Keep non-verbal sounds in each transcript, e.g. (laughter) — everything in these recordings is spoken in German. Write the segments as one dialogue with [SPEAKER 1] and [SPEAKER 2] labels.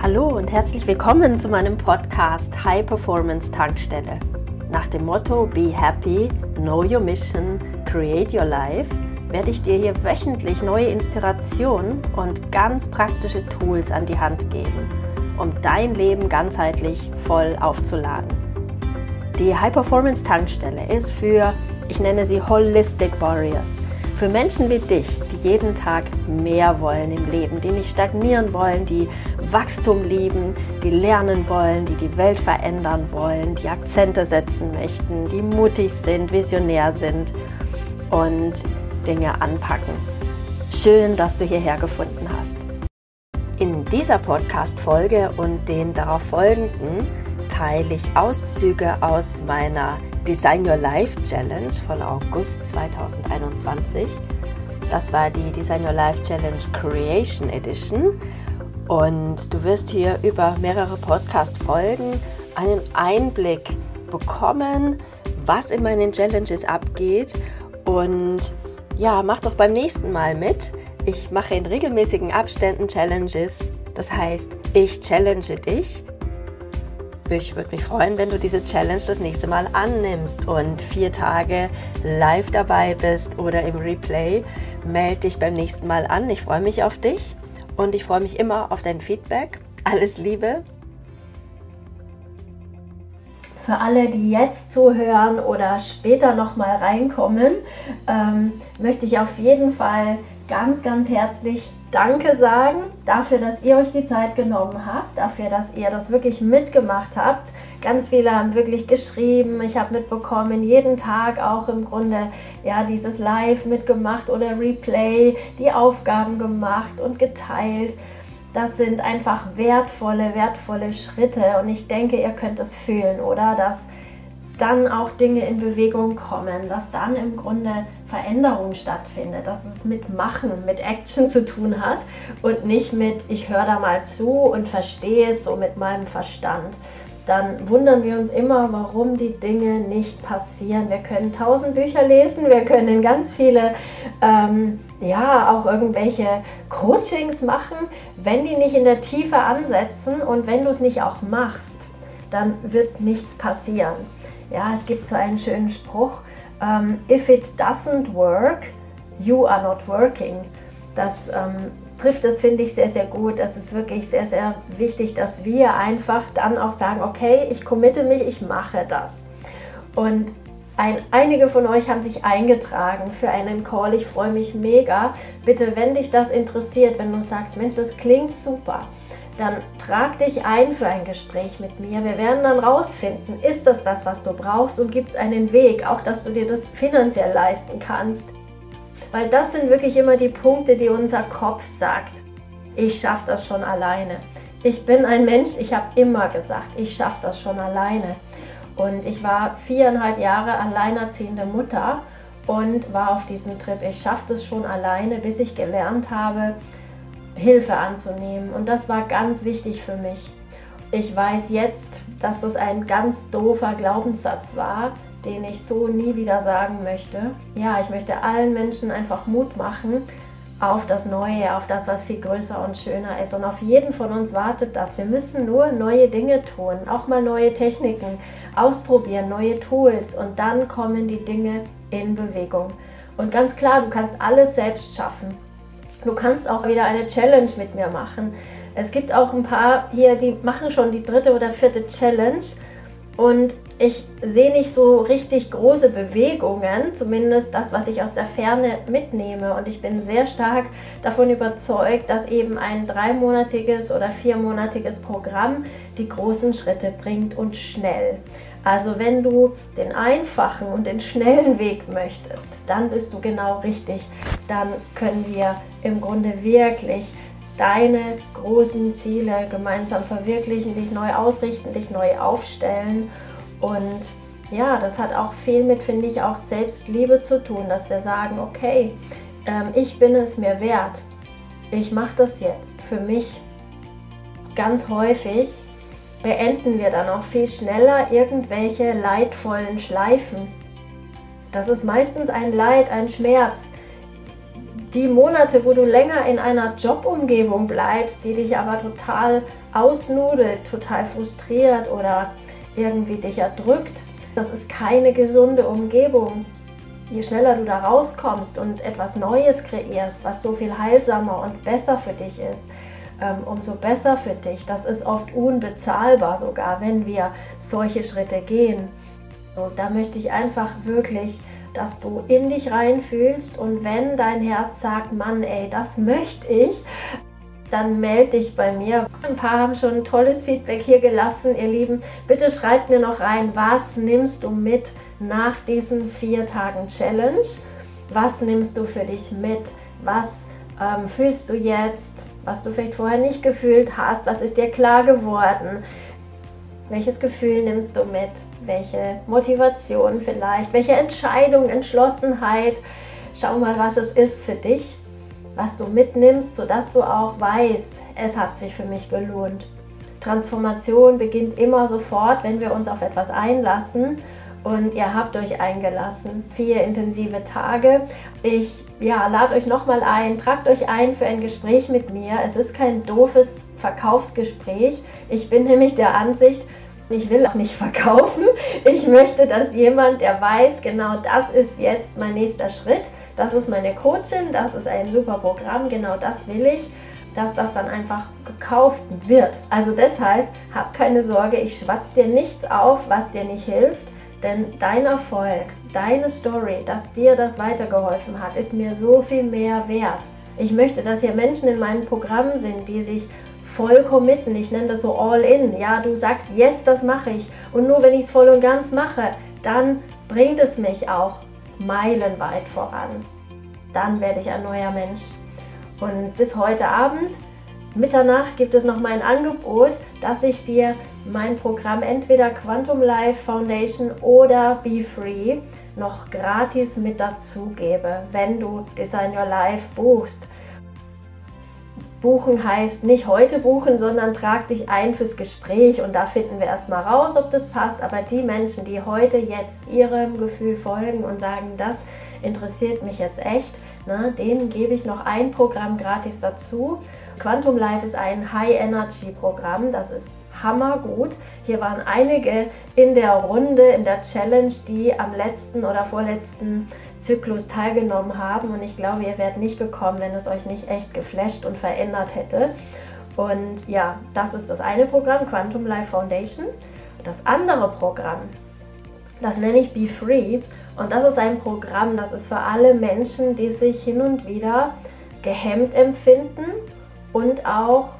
[SPEAKER 1] Hallo und herzlich willkommen zu meinem Podcast High Performance Tankstelle. Nach dem Motto Be Happy, Know Your Mission, Create Your Life werde ich dir hier wöchentlich neue Inspirationen und ganz praktische Tools an die Hand geben, um dein Leben ganzheitlich voll aufzuladen. Die High Performance Tankstelle ist für, ich nenne sie Holistic Warriors, für Menschen wie dich, die jeden Tag mehr wollen im Leben, die nicht stagnieren wollen, die Wachstum lieben, die lernen wollen, die die Welt verändern wollen, die Akzente setzen möchten, die mutig sind, visionär sind und Dinge anpacken. Schön, dass du hierher gefunden hast. In dieser Podcast-Folge und den darauf folgenden teile ich Auszüge aus meiner Design Your Life Challenge von August 2021. Das war die Design Your Life Challenge Creation Edition. Und du wirst hier über mehrere Podcast-Folgen einen Einblick bekommen, was in meinen Challenges abgeht. Und ja, mach doch beim nächsten Mal mit. Ich mache in regelmäßigen Abständen Challenges. Das heißt, ich challenge dich. Ich würde mich freuen, wenn du diese Challenge das nächste Mal annimmst und vier Tage live dabei bist oder im Replay. Melde dich beim nächsten Mal an. Ich freue mich auf dich und ich freue mich immer auf dein Feedback. Alles Liebe. Für alle, die jetzt zuhören oder später nochmal reinkommen, ähm, möchte ich auf jeden Fall ganz, ganz herzlich Danke sagen dafür, dass ihr euch die Zeit genommen habt, dafür, dass ihr das wirklich mitgemacht habt. Ganz viele haben wirklich geschrieben. Ich habe mitbekommen, jeden Tag auch im Grunde ja dieses Live mitgemacht oder Replay, die Aufgaben gemacht und geteilt. Das sind einfach wertvolle, wertvolle Schritte und ich denke, ihr könnt es fühlen, oder? Dass dann auch Dinge in Bewegung kommen, dass dann im Grunde Veränderung stattfindet, dass es mit Machen, mit Action zu tun hat und nicht mit, ich höre da mal zu und verstehe es so mit meinem Verstand. Dann wundern wir uns immer, warum die Dinge nicht passieren. Wir können tausend Bücher lesen, wir können ganz viele, ähm, ja, auch irgendwelche Coachings machen. Wenn die nicht in der Tiefe ansetzen und wenn du es nicht auch machst, dann wird nichts passieren. Ja, es gibt so einen schönen Spruch, ähm, if it doesn't work, you are not working. Das ähm, trifft das, finde ich, sehr, sehr gut. Das ist wirklich sehr, sehr wichtig, dass wir einfach dann auch sagen, okay, ich committe mich, ich mache das. Und ein, einige von euch haben sich eingetragen für einen Call. Ich freue mich mega. Bitte, wenn dich das interessiert, wenn du sagst, Mensch, das klingt super, dann trag dich ein für ein Gespräch mit mir. Wir werden dann rausfinden, ist das das, was du brauchst und gibt es einen Weg, auch dass du dir das finanziell leisten kannst. Weil das sind wirklich immer die Punkte, die unser Kopf sagt. Ich schaffe das schon alleine. Ich bin ein Mensch, ich habe immer gesagt, ich schaffe das schon alleine. Und ich war viereinhalb Jahre alleinerziehende Mutter und war auf diesem Trip, ich schaffe das schon alleine, bis ich gelernt habe, Hilfe anzunehmen. Und das war ganz wichtig für mich. Ich weiß jetzt, dass das ein ganz doofer Glaubenssatz war, den ich so nie wieder sagen möchte. Ja, ich möchte allen Menschen einfach Mut machen auf das Neue, auf das, was viel größer und schöner ist. Und auf jeden von uns wartet das. Wir müssen nur neue Dinge tun, auch mal neue Techniken ausprobieren, neue Tools und dann kommen die Dinge in Bewegung. Und ganz klar, du kannst alles selbst schaffen. Du kannst auch wieder eine Challenge mit mir machen. Es gibt auch ein paar hier, die machen schon die dritte oder vierte Challenge und ich sehe nicht so richtig große Bewegungen, zumindest das, was ich aus der Ferne mitnehme. Und ich bin sehr stark davon überzeugt, dass eben ein dreimonatiges oder viermonatiges Programm die großen Schritte bringt und schnell. Also wenn du den einfachen und den schnellen Weg möchtest, dann bist du genau richtig. Dann können wir im Grunde wirklich deine großen Ziele gemeinsam verwirklichen, dich neu ausrichten, dich neu aufstellen. Und ja, das hat auch viel mit, finde ich, auch Selbstliebe zu tun, dass wir sagen, okay, ähm, ich bin es mir wert. Ich mache das jetzt für mich. Ganz häufig beenden wir dann auch viel schneller irgendwelche leidvollen Schleifen. Das ist meistens ein Leid, ein Schmerz, die Monate, wo du länger in einer Jobumgebung bleibst, die dich aber total ausnudelt, total frustriert oder irgendwie dich erdrückt, das ist keine gesunde Umgebung. Je schneller du da rauskommst und etwas Neues kreierst, was so viel heilsamer und besser für dich ist, umso besser für dich. Das ist oft unbezahlbar sogar, wenn wir solche Schritte gehen. So, da möchte ich einfach wirklich dass du in dich reinfühlst und wenn dein Herz sagt, Mann, ey, das möchte ich, dann melde dich bei mir. Ein paar haben schon tolles Feedback hier gelassen, ihr Lieben. Bitte schreibt mir noch rein, was nimmst du mit nach diesen vier Tagen Challenge? Was nimmst du für dich mit? Was ähm, fühlst du jetzt? Was du vielleicht vorher nicht gefühlt hast? Was ist dir klar geworden? Welches Gefühl nimmst du mit? Welche Motivation vielleicht? Welche Entscheidung, Entschlossenheit? Schau mal, was es ist für dich, was du mitnimmst, sodass du auch weißt, es hat sich für mich gelohnt. Transformation beginnt immer sofort, wenn wir uns auf etwas einlassen und ihr habt euch eingelassen. Vier intensive Tage. Ich ja, lade euch nochmal ein, tragt euch ein für ein Gespräch mit mir. Es ist kein doofes Verkaufsgespräch. Ich bin nämlich der Ansicht, ich will auch nicht (laughs) verkaufen. Ich möchte, dass jemand, der weiß, genau das ist jetzt mein nächster Schritt, das ist meine Coachin, das ist ein super Programm, genau das will ich, dass das dann einfach gekauft wird. Also deshalb hab keine Sorge, ich schwatze dir nichts auf, was dir nicht hilft, denn dein Erfolg, deine Story, dass dir das weitergeholfen hat, ist mir so viel mehr wert. Ich möchte, dass hier Menschen in meinem Programm sind, die sich voll committen. Ich nenne das so all in. Ja, du sagst, yes, das mache ich. Und nur wenn ich es voll und ganz mache, dann bringt es mich auch meilenweit voran. Dann werde ich ein neuer Mensch. Und bis heute Abend, Mitternacht, gibt es noch mein Angebot, dass ich dir mein Programm entweder Quantum Life Foundation oder Be Free noch gratis mit dazu gebe, wenn du Design Your Life buchst. Buchen heißt nicht heute buchen, sondern trag dich ein fürs Gespräch und da finden wir erstmal raus, ob das passt. Aber die Menschen, die heute jetzt ihrem Gefühl folgen und sagen, das interessiert mich jetzt echt, ne, denen gebe ich noch ein Programm gratis dazu. Quantum Life ist ein High-Energy-Programm, das ist hammergut. Hier waren einige in der Runde, in der Challenge, die am letzten oder vorletzten Zyklus teilgenommen haben. Und ich glaube, ihr werdet nicht bekommen, wenn es euch nicht echt geflasht und verändert hätte. Und ja, das ist das eine Programm, Quantum Life Foundation. Das andere Programm, das nenne ich Be Free. Und das ist ein Programm, das ist für alle Menschen, die sich hin und wieder gehemmt empfinden und auch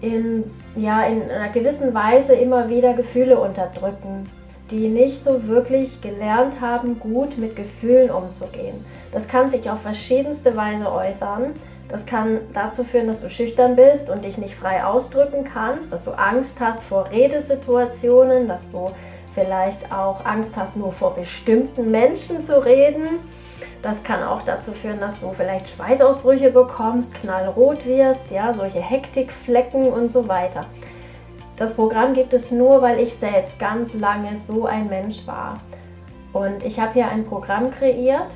[SPEAKER 1] in, ja, in einer gewissen Weise immer wieder Gefühle unterdrücken die nicht so wirklich gelernt haben, gut mit Gefühlen umzugehen. Das kann sich auf verschiedenste Weise äußern. Das kann dazu führen, dass du schüchtern bist und dich nicht frei ausdrücken kannst, dass du Angst hast vor Redesituationen, dass du vielleicht auch Angst hast, nur vor bestimmten Menschen zu reden. Das kann auch dazu führen, dass du vielleicht Schweißausbrüche bekommst, knallrot wirst, ja, solche Hektikflecken und so weiter. Das Programm gibt es nur, weil ich selbst ganz lange so ein Mensch war. Und ich habe hier ein Programm kreiert,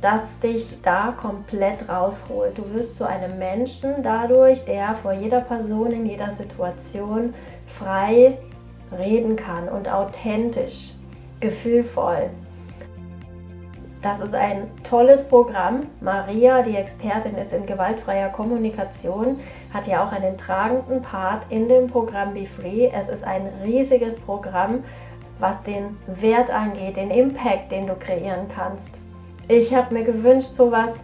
[SPEAKER 1] das dich da komplett rausholt. Du wirst zu einem Menschen dadurch, der vor jeder Person in jeder Situation frei reden kann und authentisch, gefühlvoll. Das ist ein tolles Programm. Maria, die Expertin ist in gewaltfreier Kommunikation, hat ja auch einen tragenden Part in dem Programm Be Free. Es ist ein riesiges Programm, was den Wert angeht, den Impact, den du kreieren kannst. Ich habe mir gewünscht, sowas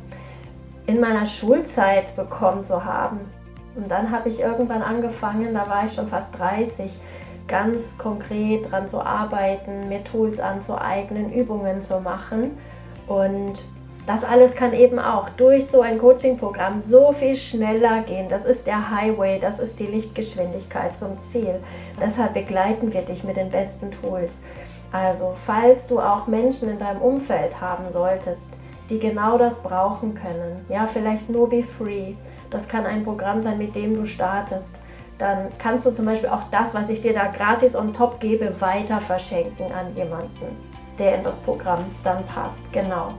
[SPEAKER 1] in meiner Schulzeit bekommen zu haben. Und dann habe ich irgendwann angefangen, da war ich schon fast 30, ganz konkret daran zu arbeiten, mir Tools anzueignen, Übungen zu machen und das alles kann eben auch durch so ein Coaching-Programm so viel schneller gehen. Das ist der Highway, das ist die Lichtgeschwindigkeit zum Ziel. Deshalb begleiten wir dich mit den besten Tools. Also, falls du auch Menschen in deinem Umfeld haben solltest, die genau das brauchen können, ja, vielleicht nur Be Free, das kann ein Programm sein, mit dem du startest, dann kannst du zum Beispiel auch das, was ich dir da gratis on top gebe, weiter verschenken an jemanden der in das Programm dann passt. Genau.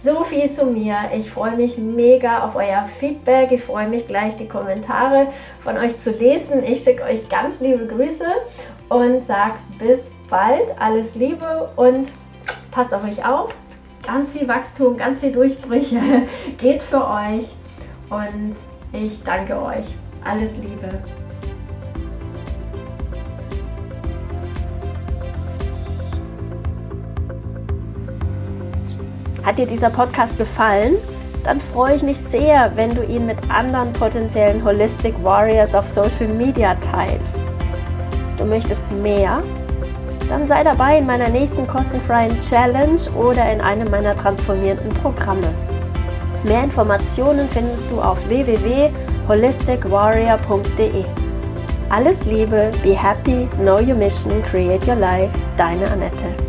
[SPEAKER 1] So viel zu mir. Ich freue mich mega auf euer Feedback. Ich freue mich gleich die Kommentare von euch zu lesen. Ich schicke euch ganz liebe Grüße und sage bis bald. Alles Liebe und passt auf euch auf. Ganz viel Wachstum, ganz viel Durchbrüche (laughs) geht für euch und ich danke euch. Alles Liebe. Hat dir dieser Podcast gefallen? Dann freue ich mich sehr, wenn du ihn mit anderen potenziellen Holistic Warriors auf Social Media teilst. Du möchtest mehr? Dann sei dabei in meiner nächsten kostenfreien Challenge oder in einem meiner transformierenden Programme. Mehr Informationen findest du auf www.holisticwarrior.de. Alles Liebe, be happy, know your mission, create your life, deine Annette.